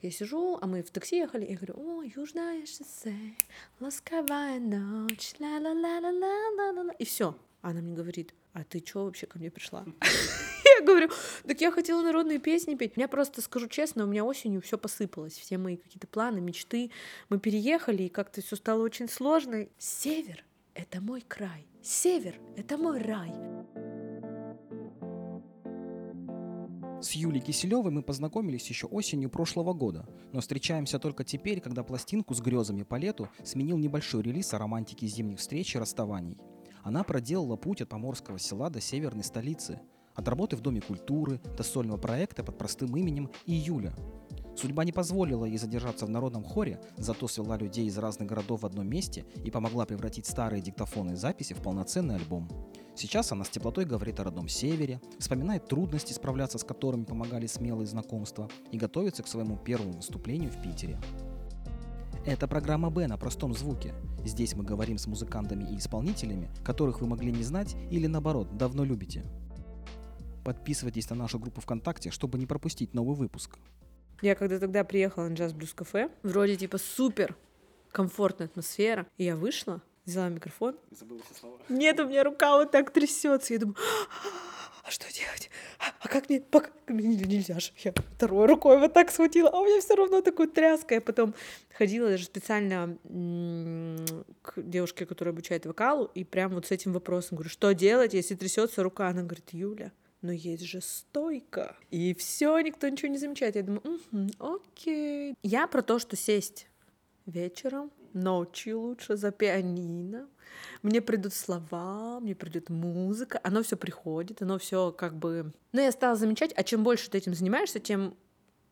Я сижу, а мы в такси ехали, я говорю, о, южное шоссе, ласковая ночь, ла-ла-ла-ла-ла-ла-ла. И все. Она мне говорит, а ты чё вообще ко мне пришла? Я говорю, так я хотела народные песни петь. Меня просто, скажу честно, у меня осенью все посыпалось. Все мои какие-то планы, мечты. Мы переехали, и как-то все стало очень сложно. Север — это мой край. Север — это мой рай. С Юлей Киселевой мы познакомились еще осенью прошлого года, но встречаемся только теперь, когда пластинку с грезами по лету сменил небольшой релиз о романтике зимних встреч и расставаний. Она проделала путь от поморского села до северной столицы, от работы в Доме культуры до сольного проекта под простым именем Июля. Судьба не позволила ей задержаться в народном хоре, зато свела людей из разных городов в одном месте и помогла превратить старые диктофонные записи в полноценный альбом. Сейчас она с теплотой говорит о родном севере, вспоминает трудности, справляться с которыми помогали смелые знакомства и готовится к своему первому выступлению в Питере. Это программа «Б» на простом звуке. Здесь мы говорим с музыкантами и исполнителями, которых вы могли не знать или наоборот, давно любите. Подписывайтесь на нашу группу ВКонтакте, чтобы не пропустить новый выпуск. Я когда тогда приехала на джаз блюз кафе, вроде типа супер комфортная атмосфера, и я вышла, взяла микрофон. Забыла все слова. Нет, у меня рука вот так трясется. Я думаю, а что делать? А, а как мне? Пока... Нельзя же. Я второй рукой вот так схватила, а у меня все равно такой тряска. Я потом ходила даже специально к девушке, которая обучает вокалу, и прям вот с этим вопросом говорю, что делать, если трясется рука? Она говорит, Юля, но есть же стойка. И все, никто ничего не замечает. Я думаю, угу, окей. Я про то, что сесть вечером, ночью лучше за пианино. Мне придут слова, мне придет музыка, оно все приходит, оно все как бы... Но я стала замечать, а чем больше ты этим занимаешься, тем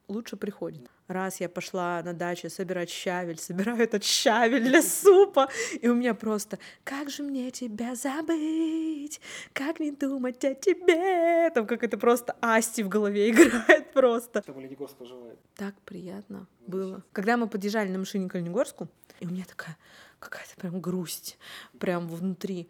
лучше приходит. Раз я пошла на дачу собирать щавель, собираю этот щавель для супа, и у меня просто «Как же мне тебя забыть? Как не думать о тебе?» Там как это просто Асти в голове играет просто. Там Оленегорск проживает. Так приятно было. Когда мы подъезжали на машине к Оленегорску, и у меня такая какая-то прям грусть прям внутри.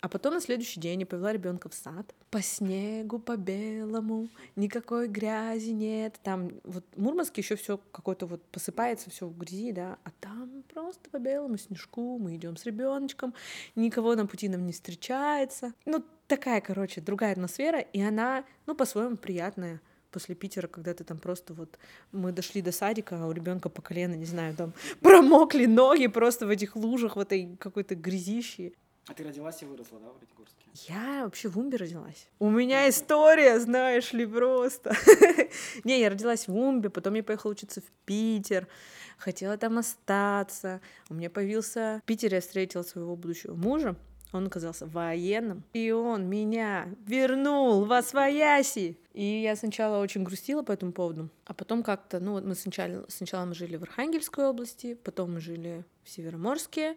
А потом на следующий день я повела ребенка в сад. По снегу, по белому, никакой грязи нет. Там вот Мурманске еще все какое-то вот посыпается, все в грязи, да. А там просто по белому снежку мы идем с ребеночком, никого на пути нам не встречается. Ну, такая, короче, другая атмосфера, и она, ну, по-своему приятная после Питера, когда ты там просто вот мы дошли до садика, а у ребенка по колено, не знаю, там промокли ноги просто в этих лужах, в этой какой-то грязище. А ты родилась и выросла, да, в Оленегорске? Я вообще в Умбе родилась. У меня история, знаешь ли, просто. Не, я родилась в Умбе, потом я поехала учиться в Питер, хотела там остаться. У меня появился... В Питере я встретила своего будущего мужа, он оказался военным, и он меня вернул во свояси. И я сначала очень грустила по этому поводу, а потом как-то, ну вот мы сначала, сначала мы жили в Архангельской области, потом мы жили в Североморске,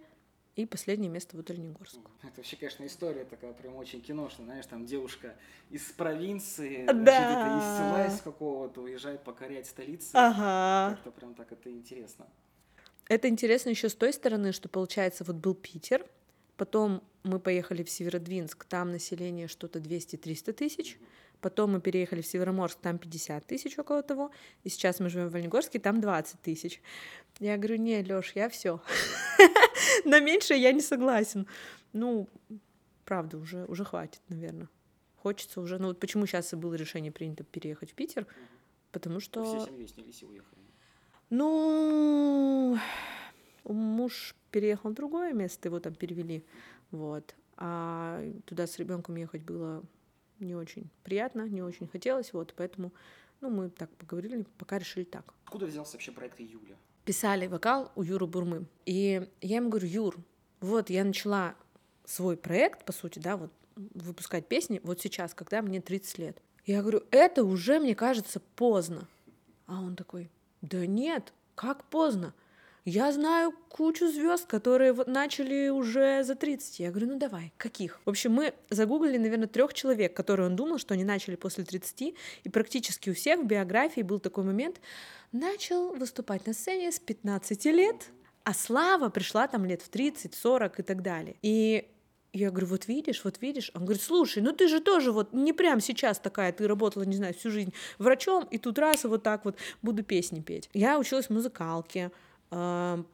и последнее место вот Оленегорск. Это вообще, конечно, история такая прям очень киношная, знаешь, там девушка из провинции, да. из села из какого-то уезжает покорять столицу. Ага. Как-то прям так это интересно. Это интересно еще с той стороны, что получается вот был Питер, потом мы поехали в Северодвинск, там население что-то 200-300 тысяч, потом мы переехали в Североморск, там 50 тысяч около того, и сейчас мы живем в Оленегорске, там 20 тысяч. Я говорю, не, Лёш, я все. На меньше я не согласен. Ну, правда, уже, уже хватит, наверное. Хочется уже. Ну вот почему сейчас и было решение принято переехать в Питер, потому что... Все семьей снялись и уехали. Ну, муж переехал в другое место, его там перевели, вот. А туда с ребенком ехать было не очень приятно, не очень хотелось, вот, поэтому, ну, мы так поговорили, пока решили так. Откуда взялся вообще проект Июля? Писали вокал у Юры Бурмы, и я ему говорю, Юр, вот я начала свой проект, по сути, да, вот выпускать песни вот сейчас, когда мне 30 лет. Я говорю, это уже, мне кажется, поздно. А он такой, да нет, как поздно? Я знаю кучу звезд, которые вот начали уже за 30. Я говорю, ну давай, каких? В общем, мы загуглили, наверное, трех человек, которые он думал, что они начали после 30, и практически у всех в биографии был такой момент, начал выступать на сцене с 15 лет, а слава пришла там лет в 30, 40 и так далее. И Я говорю, вот видишь, вот видишь. Он говорит, слушай, ну ты же тоже вот не прям сейчас такая, ты работала, не знаю, всю жизнь врачом, и тут раз и вот так вот буду песни петь. Я училась в музыкалке.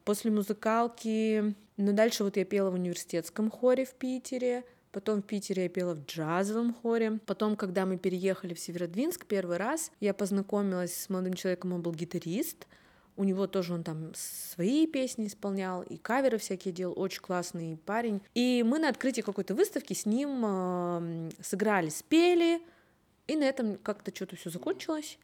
После музыкалки, ну дальше вот я пела в университетском хоре в Питере, Потом в Питере я пела в джазовом хоре. Потом, когда мы переехали в Северодвинск первый раз, я познакомилась с молодым человеком, он был гитарист. У него тоже он там свои песни исполнял, и каверы всякие делал, очень классный парень. И мы на открытии какой-то выставки с ним э, сыграли, спели, и на этом как-то что-то все закончилось.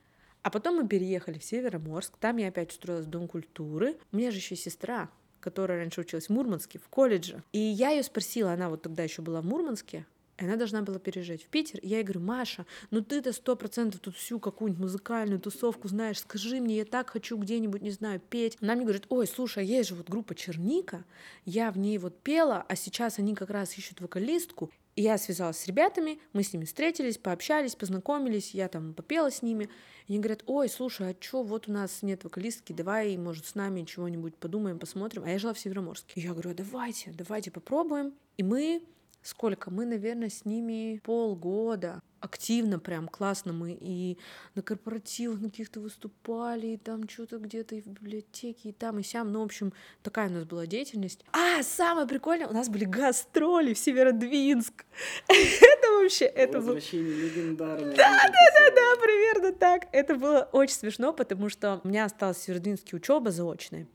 А потом мы переехали в Североморск, там я опять устроилась в Дом культуры. У меня же еще сестра, которая раньше училась в Мурманске, в колледже. И я ее спросила, она вот тогда еще была в Мурманске, и она должна была переезжать в Питер. И я ей говорю, Маша, ну ты-то сто процентов тут всю какую-нибудь музыкальную тусовку знаешь, скажи мне, я так хочу где-нибудь, не знаю, петь. Она мне говорит, ой, слушай, а есть же вот группа Черника, я в ней вот пела, а сейчас они как раз ищут вокалистку. Я связалась с ребятами, мы с ними встретились, пообщались, познакомились, я там попела с ними. И они говорят, ой, слушай, а чё, вот у нас нет вокалистки, давай, может, с нами чего-нибудь подумаем, посмотрим. А я жила в Североморске. И я говорю, а давайте, давайте попробуем. И мы сколько? Мы, наверное, с ними полгода активно прям классно мы и на корпоративах на каких-то выступали, и там что-то где-то и в библиотеке, и там, и сям. Ну, в общем, такая у нас была деятельность. А, самое прикольное, у нас были гастроли в Северодвинск. это вообще, это было... легендарное. Да, да, да, да, примерно так. Это было очень смешно, потому что у меня осталась в Северодвинске учеба заочная.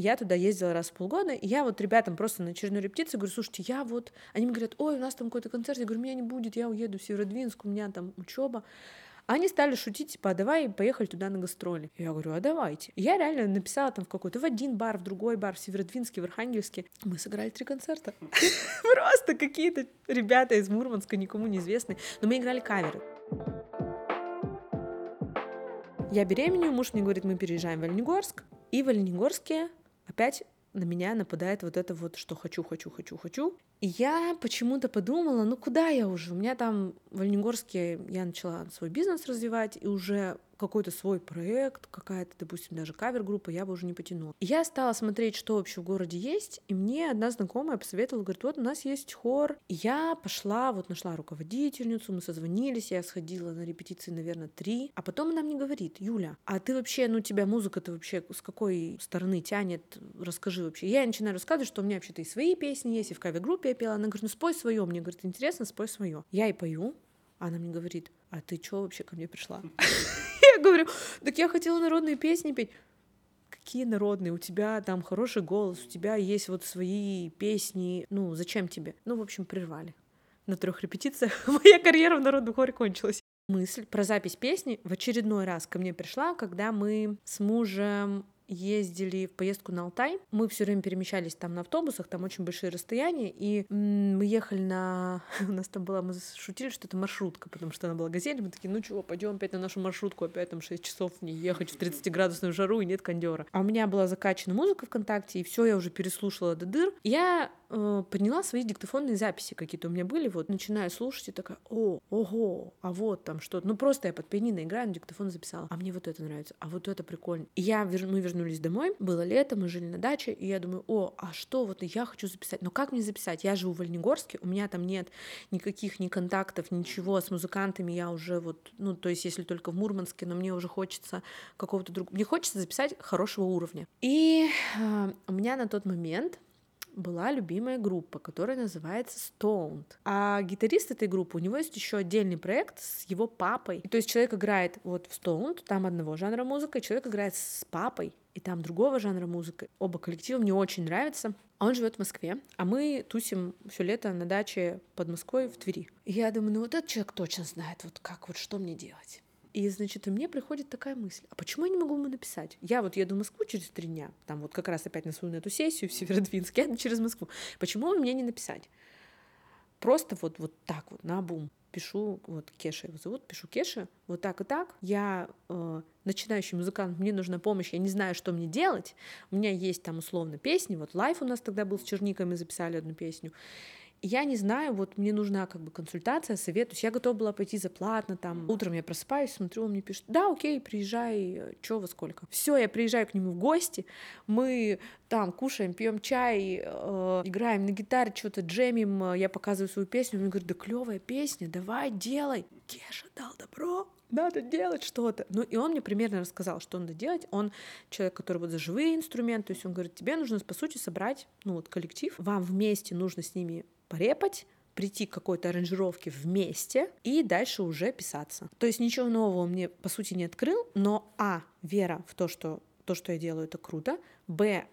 Я туда ездила раз в полгода, и я вот ребятам просто на очередной репетиции говорю, слушайте, я вот... Они мне говорят, ой, у нас там какой-то концерт. Я говорю, меня не будет, я уеду в Северодвинск, у меня там учеба. Они стали шутить, типа, а давай поехали туда на гастроли. Я говорю, а давайте. Я реально написала там в какой-то, в один бар, в другой бар, в Северодвинске, в Архангельске. Мы сыграли три концерта. Просто какие-то ребята из Мурманска, никому неизвестные. Но мы играли каверы. Я беременею, муж мне говорит, мы переезжаем в Оленегорск. И в Оленегорске опять на меня нападает вот это вот, что хочу, хочу, хочу, хочу. И я почему-то подумала, ну куда я уже? У меня там в Оленегорске я начала свой бизнес развивать, и уже какой-то свой проект, какая-то, допустим, даже кавер-группа, я бы уже не потянула. И я стала смотреть, что вообще в городе есть, и мне одна знакомая посоветовала, говорит, вот у нас есть хор. И я пошла, вот нашла руководительницу, мы созвонились, я сходила на репетиции, наверное, три, а потом она мне говорит, Юля, а ты вообще, ну тебя музыка-то вообще с какой стороны тянет, расскажи вообще. Я начинаю рассказывать, что у меня вообще-то и свои песни есть, и в кавер-группе я пела. Она говорит, ну спой свое, мне говорит, интересно, спой свое. Я и пою, она мне говорит, а ты чё вообще ко мне пришла? Я говорю, так я хотела народные песни петь. Какие народные? У тебя там хороший голос, у тебя есть вот свои песни. Ну, зачем тебе? Ну, в общем, прервали. На трех репетициях моя карьера в народном хоре кончилась. Мысль про запись песни в очередной раз ко мне пришла, когда мы с мужем ездили в поездку на Алтай. Мы все время перемещались там на автобусах, там очень большие расстояния, и мы ехали на... У нас там была... Мы шутили, что это маршрутка, потому что она была газель. Мы такие, ну чего, пойдем опять на нашу маршрутку, опять там 6 часов не ехать в 30-градусную жару, и нет кондера. А у меня была закачана музыка ВКонтакте, и все я уже переслушала до дыр. Я э, подняла свои диктофонные записи какие-то у меня были, вот, начинаю слушать, и такая, о, ого, а вот там что-то. Ну, просто я под пианино играю, на диктофон записала. А мне вот это нравится, а вот это прикольно. И я, мы вернулись вернулись домой, было лето, мы жили на даче, и я думаю, о, а что вот я хочу записать? Но как мне записать? Я живу в Оленегорске, у меня там нет никаких ни контактов, ничего с музыкантами, я уже вот, ну, то есть если только в Мурманске, но мне уже хочется какого-то другого, мне хочется записать хорошего уровня. И э, у меня на тот момент была любимая группа, которая называется Stoned. А гитарист этой группы, у него есть еще отдельный проект с его папой. То есть человек играет вот в Stoned, там одного жанра музыка, и человек играет с папой, и там другого жанра музыки. Оба коллектива мне очень нравятся. А он живет в Москве, а мы тусим все лето на даче под Москвой в Твери. И я думаю, ну вот этот человек точно знает, вот как, вот что мне делать. И, значит, и мне приходит такая мысль, а почему я не могу ему написать? Я вот еду в Москву через три дня, там вот как раз опять на свою на эту сессию в Северодвинск, я через Москву. Почему мне не написать? Просто вот, вот так вот, на бум пишу, вот Кеша его зовут, пишу Кеша, вот так и так. Я э, начинающий музыкант, мне нужна помощь, я не знаю, что мне делать. У меня есть там условно песни, вот лайф у нас тогда был с черниками, записали одну песню. Я не знаю, вот мне нужна как бы консультация, совет. То есть я готова была пойти за платно, там, утром я просыпаюсь, смотрю, он мне пишет, да, окей, приезжай, чё во сколько. Все, я приезжаю к нему в гости, мы там кушаем, пьем чай, э, играем на гитаре, что-то джемим, я показываю свою песню, он мне говорит, да клевая песня, давай, делай. Кеша дал добро, надо делать что-то. Ну, и он мне примерно рассказал, что надо делать. Он человек, который вот за живые инструменты, то есть он говорит, тебе нужно, по сути, собрать, ну, вот коллектив, вам вместе нужно с ними порепать, прийти к какой-то аранжировке вместе и дальше уже писаться. То есть ничего нового мне, по сути, не открыл, но, а, вера в то, что то, что я делаю, это круто, б,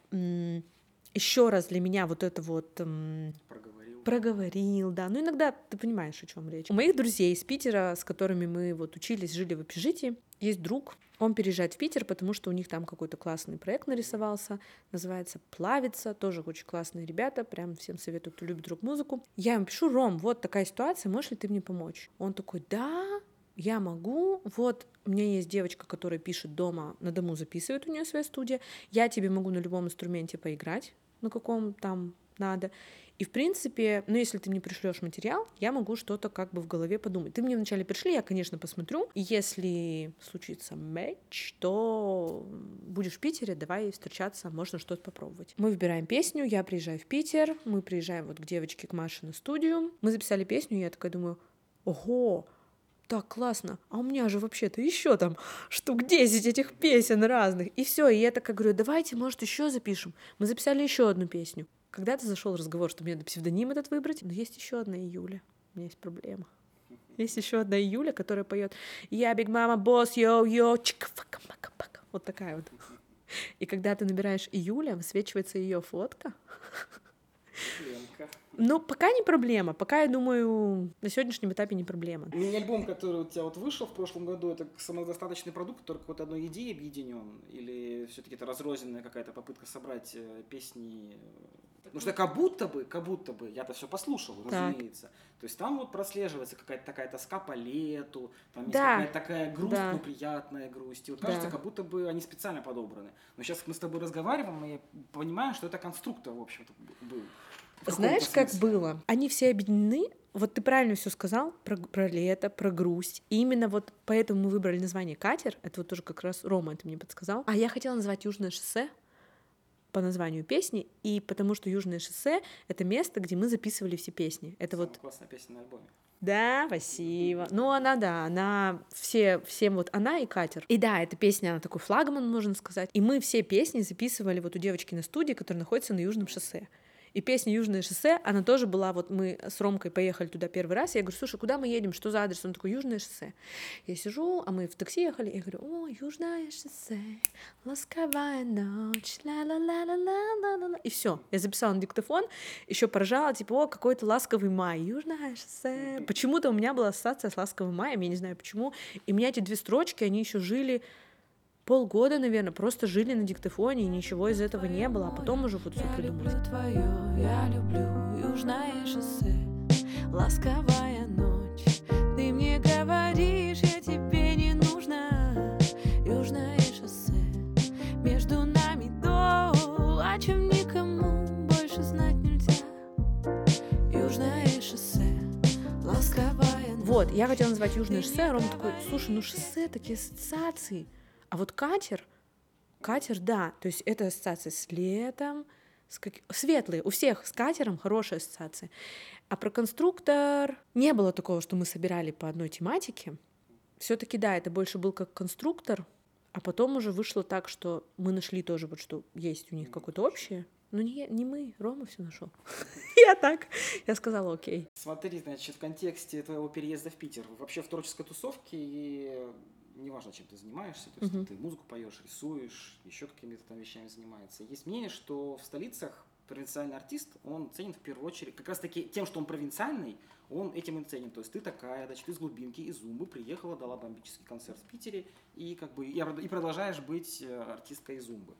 еще раз для меня вот это вот... Проговорил. Проговорил, да. Ну, иногда ты понимаешь, о чем речь. У моих друзей из Питера, с которыми мы вот учились, жили в общежитии, есть друг, он переезжает в Питер, потому что у них там какой-то классный проект нарисовался, называется «Плавится», тоже очень классные ребята, прям всем советую, кто любит рок-музыку. Я ему пишу, Ром, вот такая ситуация, можешь ли ты мне помочь? Он такой, да, я могу, вот у меня есть девочка, которая пишет дома, на дому записывает, у нее своя студия, я тебе могу на любом инструменте поиграть, на каком там надо. И, в принципе, ну, если ты мне пришлешь материал, я могу что-то как бы в голове подумать. Ты мне вначале пришли, я, конечно, посмотрю. Если случится матч, то будешь в Питере, давай встречаться, можно что-то попробовать. Мы выбираем песню, я приезжаю в Питер, мы приезжаем вот к девочке, к Маше на студию. Мы записали песню, я такая думаю, ого, так классно, а у меня же вообще-то еще там штук 10 этих песен разных. И все, и я такая говорю, давайте, может, еще запишем. Мы записали еще одну песню. Когда-то зашел разговор, что мне надо псевдоним этот выбрать, но есть еще одна Июля. У меня есть проблема. Есть еще одна Июля, которая поет Я Big Mama Boss, yo, чика фака мака пака. Вот такая вот. И когда ты набираешь Июля, высвечивается ее фотка. Ленка. Ну, пока не проблема. Пока, я думаю, на сегодняшнем этапе не проблема. Мини-альбом, который у тебя вот вышел в прошлом году, это самодостаточный продукт, который какой-то одной идеей объединен? Или все-таки это разрозненная какая-то попытка собрать э, песни? Потому что как будто бы, как будто бы, я-то все послушал, разумеется. То есть там вот прослеживается какая-то такая тоска по лету, там есть Да. какая-то такая грусть, Да. но приятная грусть. И вот кажется, Да. как будто бы они специально подобраны. Но сейчас мы с тобой разговариваем, и я понимаю, что это конструктор, в общем-то, был. В Знаешь, как было? Они все объединены. Вот ты правильно все сказал про, про лето, про грусть. И именно вот поэтому мы выбрали название Катер. Это вот тоже как раз Рома это мне подсказал. А я хотела назвать Южное шоссе по названию песни, и потому что Южное шоссе — это место, где мы записывали все песни. Это Самая вот классная песня на альбоме. Да, спасибо. Ну, она, да, она все, всем вот она и катер. И да, эта песня, она такой флагман, можно сказать. И мы все песни записывали вот у девочки на студии, которая находится на Южном шоссе. И песня «Южное шоссе», она тоже была, вот мы с Ромкой поехали туда первый раз, я говорю, слушай, куда мы едем, что за адрес? Он такой, «Южное шоссе». Я сижу, а мы в такси ехали, я говорю, о, Южное шоссе, ласковая ночь, ла-ла-ла-ла-ла-ла-ла. И все, я записала на диктофон, еще поражала, типа, о, какой-то ласковый май, Южное шоссе. Почему-то у меня была ассоциация с ласковым маем, я не знаю почему. И у меня эти две строчки, они еще жили полгода, наверное, просто жили на диктофоне, и ничего из этого не было, а потом уже вот все придумали. я люблю южное шоссе, ласковая ночь. Ты мне говоришь, я тебе не нужна. Южное шоссе, между нами то, о чем никому больше знать нельзя. Южное шоссе, ласковая ночь. Вот, я хотела назвать Южное шоссе, а Рома такой, слушай, ну шоссе такие ассоциации. А вот катер, катер, да, то есть это ассоциация с летом, с как... светлые, у всех с катером хорошие ассоциации. А про конструктор не было такого, что мы собирали по одной тематике. Все-таки да, это больше был как конструктор, а потом уже вышло так, что мы нашли тоже вот, что есть у них какое-то общее. Ну не, не мы, Рома все нашел. Я так, я сказала, окей. Смотри, значит, в контексте твоего переезда в Питер, вообще в творческой тусовке, и неважно, чем ты занимаешься, то есть Мгм. ты музыку поешь, рисуешь, еще какими-то там вещами занимается. Есть мнение, что в столицах провинциальный артист, он ценен в первую очередь как раз таки тем, что он провинциальный, он этим и ценен. То есть ты такая, значит, из глубинки, из Зумбы приехала, дала бомбический концерт в Питере, и как бы и продолжаешь быть э, артисткой из Зумбы.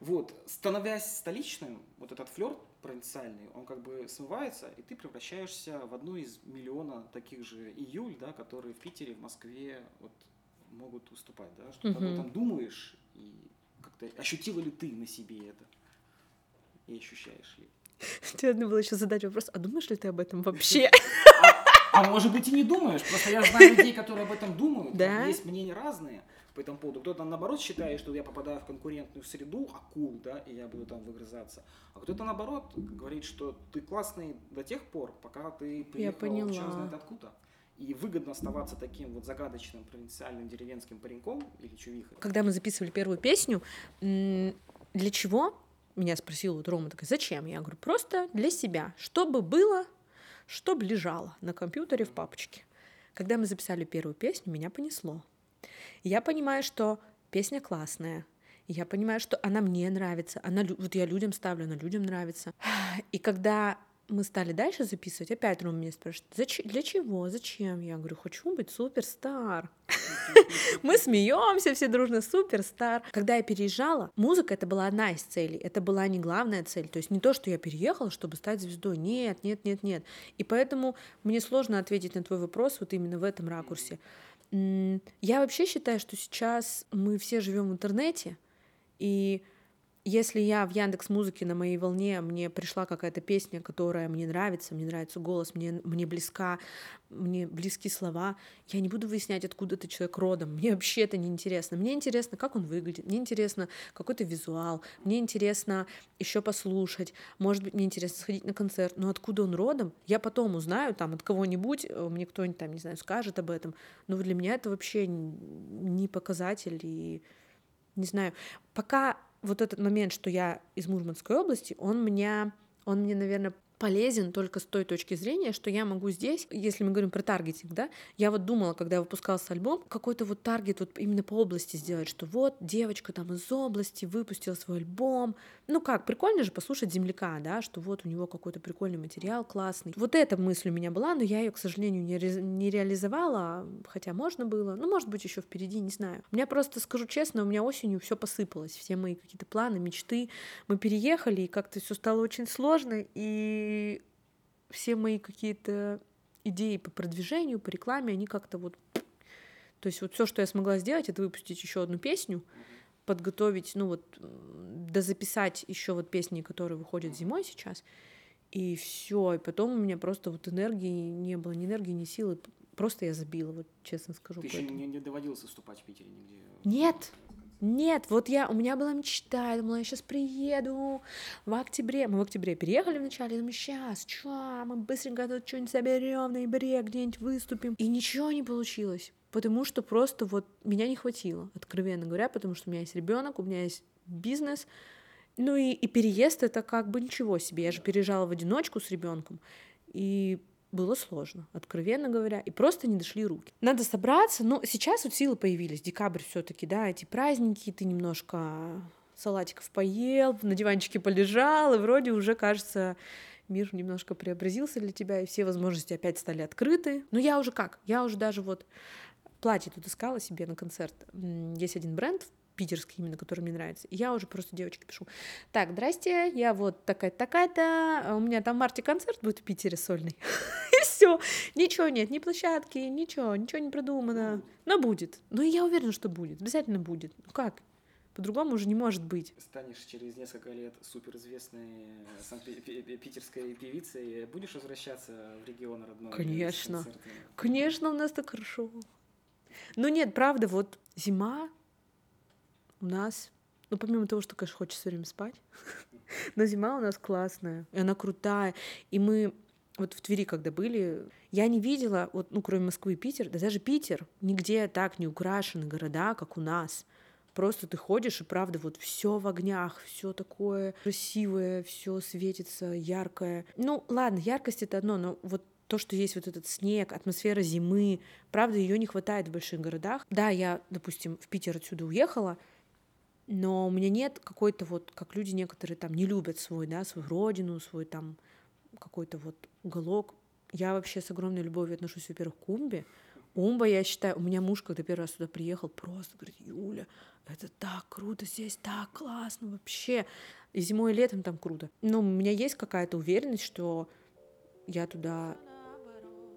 Вот, становясь столичным, вот этот флер провинциальный, он как бы смывается, и ты превращаешься в одну из миллиона таких же июль, да, которые в Питере, в Москве вот, могут выступать, да, что ты об этом думаешь, и как-то ощутила ли ты на себе это, и ощущаешь ли? Тебе надо было еще задать вопрос, а думаешь ли ты об этом вообще? А может быть и не думаешь, просто я знаю людей, которые об этом думают. Да? Есть мнения разные по этому поводу. Кто-то наоборот считает, что я попадаю в конкурентную среду, акул, да, и я буду там выгрызаться. А кто-то наоборот говорит, что ты классный до тех пор, пока ты приехал поняла. черт знает откуда. И выгодно оставаться таким вот загадочным провинциальным деревенским пареньком или чувихой. Когда мы записывали первую песню, для чего? Меня спросила вот Рома, такая, зачем? Я говорю, просто для себя, чтобы было, чтобы лежало на компьютере в папочке. Когда мы записали первую песню, меня понесло. Я понимаю, что песня классная. Я понимаю, что она мне нравится. Она, вот я людям ставлю, она людям нравится. И когда мы стали дальше записывать, опять Рома меня спрашивает, «Зач- для чего, зачем? Я говорю, хочу быть суперстар. Мы смеемся все дружно, суперстар. Когда я переезжала, музыка это была одна из целей, это была не главная цель. То есть не то, что я переехала, чтобы стать звездой. Нет, нет, нет, нет. И поэтому мне сложно ответить на твой вопрос вот именно в этом ракурсе. Я вообще считаю, что сейчас мы все живем в интернете, и если я в Яндекс Музыке на моей волне, мне пришла какая-то песня, которая мне нравится, мне нравится голос, мне, мне близка, мне близки слова, я не буду выяснять, откуда ты человек родом. Мне вообще это не интересно. Мне интересно, как он выглядит, мне интересно какой-то визуал, мне интересно еще послушать, может быть, мне интересно сходить на концерт, но откуда он родом, я потом узнаю там от кого-нибудь, э, мне кто-нибудь там, не знаю, скажет об этом, но для меня это вообще не показатель и не знаю, пока вот этот момент, что я из Мурманской области, он меня, он мне, наверное, полезен только с той точки зрения, что я могу здесь, если мы говорим про таргетинг, да, я вот думала, когда выпускался альбом, какой-то вот таргет вот именно по области сделать, что вот девочка там из области выпустила свой альбом, ну как, прикольно же послушать земляка, да, что вот у него какой-то прикольный материал классный. Вот эта мысль у меня была, но я ее, к сожалению, не, ре- не реализовала, хотя можно было, ну, может быть, еще впереди, не знаю. У меня просто, скажу честно, у меня осенью все посыпалось, все мои какие-то планы, мечты. Мы переехали, и как-то все стало очень сложно, и все мои какие-то идеи по продвижению, по рекламе, они как-то вот... То есть вот все, что я смогла сделать, это выпустить еще одну песню, подготовить, ну вот, дозаписать еще вот песни, которые выходят зимой сейчас, и все. И потом у меня просто вот энергии не было, ни энергии, ни силы. Просто я забила, вот честно скажу. Ты еще не, не доводилось выступать в Питере нигде? Нет, нет, вот я, у меня была мечта, я думала, я сейчас приеду в октябре. Мы в октябре переехали вначале, я думаю, сейчас, чё, мы быстренько тут что-нибудь соберем в ноябре, где-нибудь выступим. И ничего не получилось, потому что просто вот меня не хватило, откровенно говоря, потому что у меня есть ребенок, у меня есть бизнес, ну и, и переезд это как бы ничего себе. Я же переезжала в одиночку с ребенком, и было сложно, откровенно говоря, и просто не дошли руки. Надо собраться, но сейчас вот силы появились, декабрь все таки да, эти праздники, ты немножко салатиков поел, на диванчике полежал, и вроде уже, кажется, мир немножко преобразился для тебя, и все возможности опять стали открыты. Но я уже как? Я уже даже вот платье тут искала себе на концерт. Есть один бренд питерский именно, который мне нравится. И я уже просто девочке пишу. Так, здрасте, я вот такая-то, такая-то, а у меня там в марте концерт будет в Питере сольный. И все. Ничего нет, ни площадки, ничего, ничего не придумано. Но будет. Ну, и я уверена, что будет. Обязательно будет. Ну как? По-другому уже не может быть. Станешь через несколько лет суперизвестной санкт-питерской певицей, будешь возвращаться в регион родной? Конечно. Конечно, у нас так хорошо. Но нет, правда, вот зима у нас, ну, помимо того, что, конечно, хочется все время спать, но зима у нас классная, и она крутая. И мы вот в Твери, когда были, я не видела, вот, ну, кроме Москвы и Питера, да даже Питер, нигде так не украшены города, как у нас. Просто ты ходишь, и правда, вот все в огнях, все такое красивое, все светится, яркое. Ну, ладно, яркость это одно, но вот то, что есть вот этот снег, атмосфера зимы, правда, ее не хватает в больших городах. Да, я, допустим, в Питер отсюда уехала, но у меня нет какой-то вот, как люди некоторые там не любят свой, да, свою родину, свой там какой-то вот уголок. Я вообще с огромной любовью отношусь, во-первых, к Умбе. Умба, я считаю, у меня муж, когда первый раз сюда приехал, просто говорит, Юля, это так круто здесь, так классно вообще. И зимой, и летом там круто. Но у меня есть какая-то уверенность, что я туда,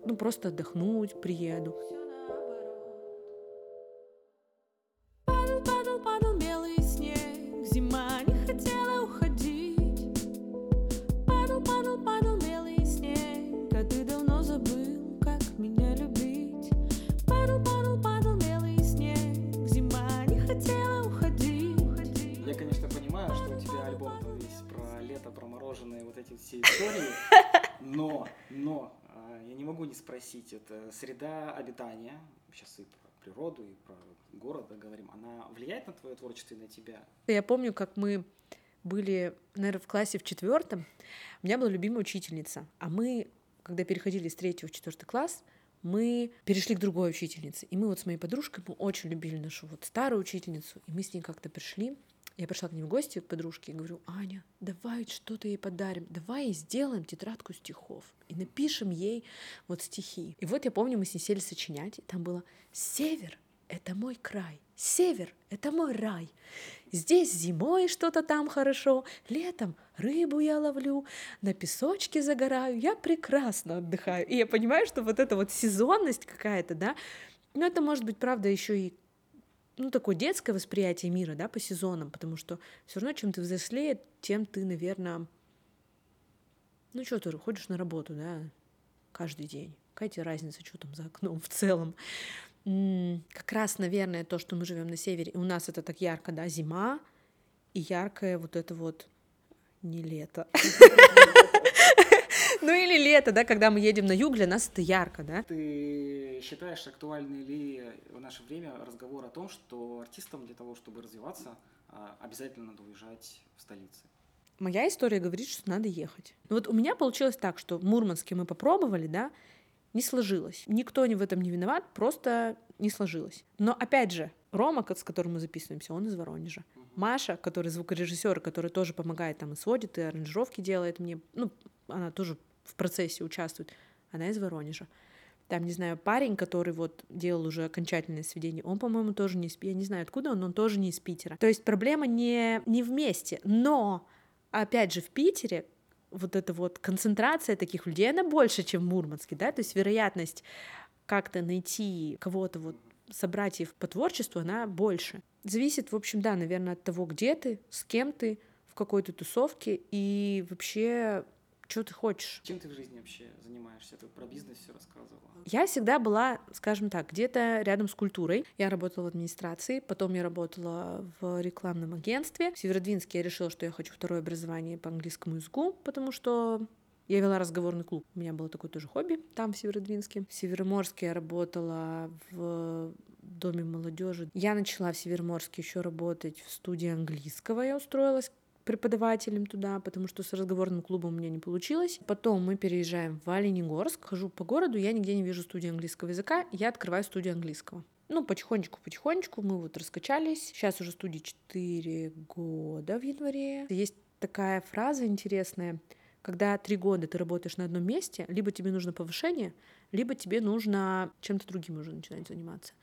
ну, просто отдохнуть приеду. Я не могу не спросить, это среда обитания, сейчас и про природу, и про город говорим, она влияет на твое творчество и на тебя? Я помню, как мы были, наверное, в классе в четвертом. У меня была любимая учительница, а мы, когда переходили с третьего в четвертый класс, мы перешли к другой учительнице. И мы вот с моей подружкой, мы очень любили нашу вот старую учительницу, и мы с ней как-то пришли. Я пришла к ней в гости, к подружке, и говорю, Аня, давай что-то ей подарим, давай ей сделаем тетрадку стихов и напишем ей вот стихи. И вот я помню, мы с ней сели сочинять, и там было «Север — это мой край, север — это мой рай, здесь зимой что-то там хорошо, летом рыбу я ловлю, на песочке загораю, я прекрасно отдыхаю». И я понимаю, что вот эта вот сезонность какая-то, да, ну это может быть, правда, еще и ну, такое детское восприятие мира, да, по сезонам, потому что все равно, чем ты взрослее, тем ты, наверное, ну, что ты ходишь на работу, да, каждый день. Какая тебе разница, что там за окном в целом? Как раз, наверное, то, что мы живем на севере, и у нас это так ярко, да, зима, и яркое вот это вот не лето. Ну или лето, да, когда мы едем на юг, для нас это ярко, да. Ты считаешь, актуальный ли в наше время разговор о том, что артистам для того, чтобы развиваться, а, обязательно надо уезжать в столицы? Моя история говорит, что надо ехать. Но вот у меня получилось так, что в Мурманске мы попробовали, да, не сложилось. Никто не в этом не виноват, просто не сложилось. Но опять же, Рома, с которым мы записываемся, он из Воронежа. Маша, который звукорежиссер, который тоже помогает там и сводит, и аранжировки делает мне, ну, она тоже в процессе участвует, она из Воронежа. Там, не знаю, парень, который вот делал уже окончательное сведение, он, по-моему, тоже не из Я не знаю, откуда он, он тоже не из Питера. То есть проблема не, не вместе, но, опять же, в Питере вот эта вот концентрация таких людей, она больше, чем в Мурманске, да, то есть вероятность как-то найти кого-то вот собратьев по творчеству, она больше. Зависит, в общем, да, наверное, от того, где ты, с кем ты, в какой то тусовке и вообще, что ты хочешь. Чем ты в жизни вообще занимаешься? Ты про бизнес все рассказывала. Я всегда была, скажем так, где-то рядом с культурой. Я работала в администрации, потом я работала в рекламном агентстве. В Северодвинске я решила, что я хочу второе образование по английскому языку, потому что я вела разговорный клуб. У меня было такое тоже хобби там, в Северодвинске. В Североморске я работала в доме молодежи. Я начала в Североморске еще работать в студии английского. Я устроилась преподавателем туда, потому что с разговорным клубом у меня не получилось. Потом мы переезжаем в Оленегорск, хожу по городу, я нигде не вижу студии английского языка, я открываю студию английского. Ну, потихонечку-потихонечку мы вот раскачались. Сейчас уже студии 4 года в январе. Есть такая фраза интересная, когда три года ты работаешь на одном месте, либо тебе нужно повышение, либо тебе нужно чем-то другим уже начинать заниматься.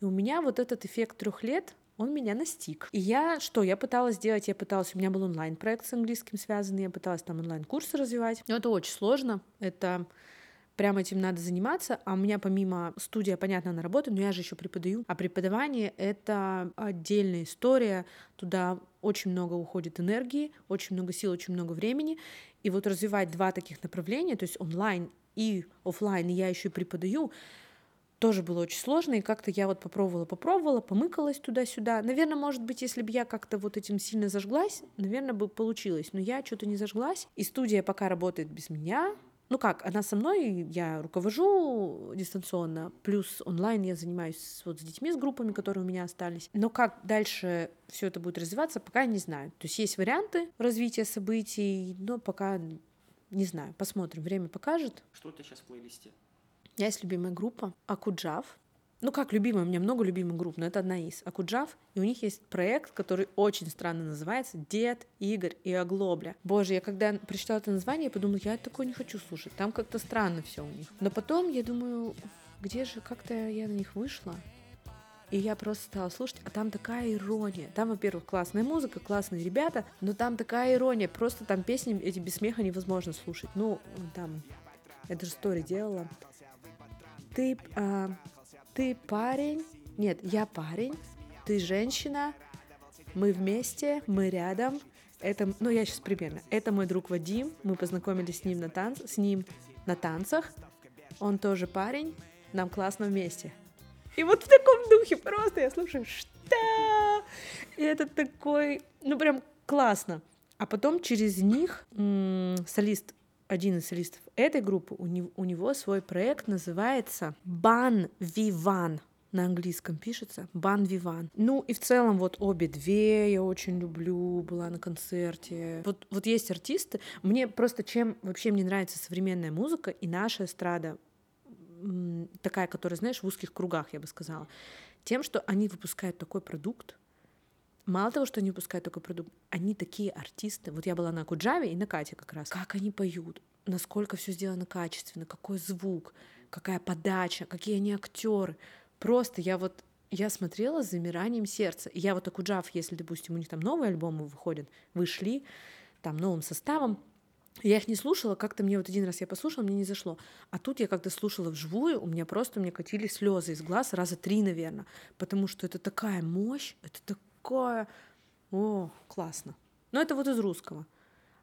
И у меня вот этот эффект трех лет, он меня настиг. И я что? Я пыталась сделать, я пыталась, у меня был онлайн-проект с английским связанный, я пыталась там онлайн-курсы развивать. Но это очень сложно, это прям этим надо заниматься, а у меня помимо студия, понятно, она работает, но я же еще преподаю, а преподавание — это отдельная история, туда очень много уходит энергии, очень много сил, очень много времени, и вот развивать два таких направления, то есть онлайн и офлайн, и я еще преподаю, тоже было очень сложно, и как-то я вот попробовала, попробовала, помыкалась туда-сюда. Наверное, может быть, если бы я как-то вот этим сильно зажглась, наверное, бы получилось. Но я что-то не зажглась, и студия пока работает без меня. Ну как, она со мной, я руковожу дистанционно, плюс онлайн я занимаюсь вот с детьми, с группами, которые у меня остались. Но как дальше все это будет развиваться, пока не знаю. То есть есть варианты развития событий, но пока не знаю. Посмотрим, время покажет. Что у тебя сейчас в плейлисте? Меня есть любимая группа Акуджав. Ну как любимая, у меня много любимых групп, но это одна из. Акуджав, и у них есть проект, который очень странно называется «Дед, Игорь и Оглобля». Боже, я когда прочитала это название, я подумала, я такое не хочу слушать, там как-то странно все у них. Но потом я думаю, где же как-то я на них вышла, и я просто стала слушать, а там такая ирония. Там, во-первых, классная музыка, классные ребята, но там такая ирония. Просто там песни эти без смеха невозможно слушать. Ну, там, я даже стори делала. Ты, а, ты парень, нет, я парень, ты женщина, мы вместе, мы рядом. Это, ну, я сейчас примерно. Это мой друг Вадим, мы познакомились с ним на танц, с ним на танцах. Он тоже парень, нам классно вместе. И вот в таком духе просто я слушаю, что? И это такой, ну прям классно. А потом через них м, солист, один из солистов этой группы, у него, у него свой проект называется Бан Виван. На английском пишется Бан Виван. Ну и в целом вот обе две я очень люблю, была на концерте. Вот, вот есть артисты. Мне просто чем вообще мне нравится современная музыка и наша эстрада такая, которая, знаешь, в узких кругах, я бы сказала, тем, что они выпускают такой продукт, Мало того, что они выпускают такой продукт, они такие артисты. Вот я была на Куджаве и на Кате как раз. Как они поют, насколько все сделано качественно, какой звук, какая подача, какие они актеры. Просто я вот я смотрела с замиранием сердца. Я вот Акуджав, если, допустим, у них там новые альбомы выходят, вышли там новым составом, я их не слушала, как-то мне вот один раз я послушала, мне не зашло. А тут я когда слушала вживую, у меня просто мне катились слезы из глаз раза три, наверное, потому что это такая мощь, это такое, о, классно. Но это вот из русского.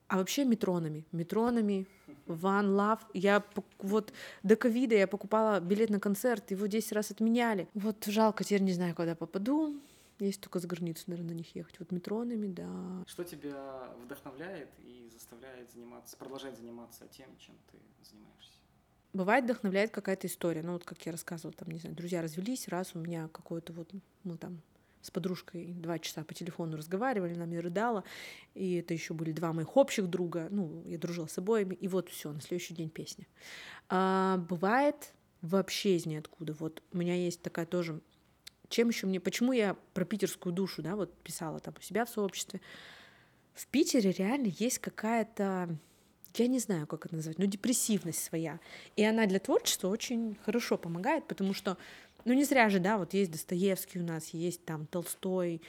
А вообще метронами, метронами, One Love. Я вот до ковида я покупала билет на концерт, его 10 раз отменяли. Вот жалко, теперь не знаю, когда попаду. Есть только за границу, наверное, на них ехать. Вот метронами, да. Что тебя вдохновляет и заставляет заниматься, продолжать заниматься тем, чем ты занимаешься? Бывает, вдохновляет какая-то история. Ну, вот как я рассказывала, там, не знаю, друзья развелись, раз у меня какой-то вот, мы там с подружкой два часа по телефону разговаривали, она мне рыдала, и это еще были два моих общих друга, ну, я дружила с обоими, и вот все, на следующий день песня. А, бывает вообще из ниоткуда. Вот у меня есть такая тоже чем еще мне, почему я про питерскую душу, да, вот писала там у себя в сообществе. В Питере реально есть какая-то, я не знаю, как это назвать, но депрессивность своя. И она для творчества очень хорошо помогает, потому что, ну не зря же, да, вот есть Достоевский у нас, есть там Толстой.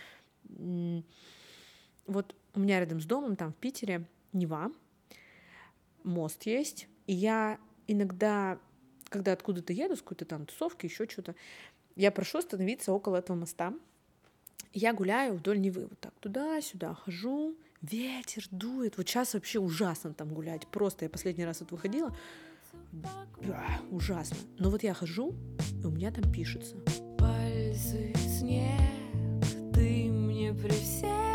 Вот у меня рядом с домом, там в Питере, Нева, мост есть, и я иногда, когда откуда-то еду с какой-то там тусовки, еще что-то, я прошу остановиться около этого моста. Я гуляю вдоль Невы, вот так туда-сюда хожу, ветер дует. Вот сейчас вообще ужасно там гулять. Просто я последний раз вот выходила, да, ужасно. Но вот я хожу, и у меня там пишется. Пальцы снег, ты мне при всех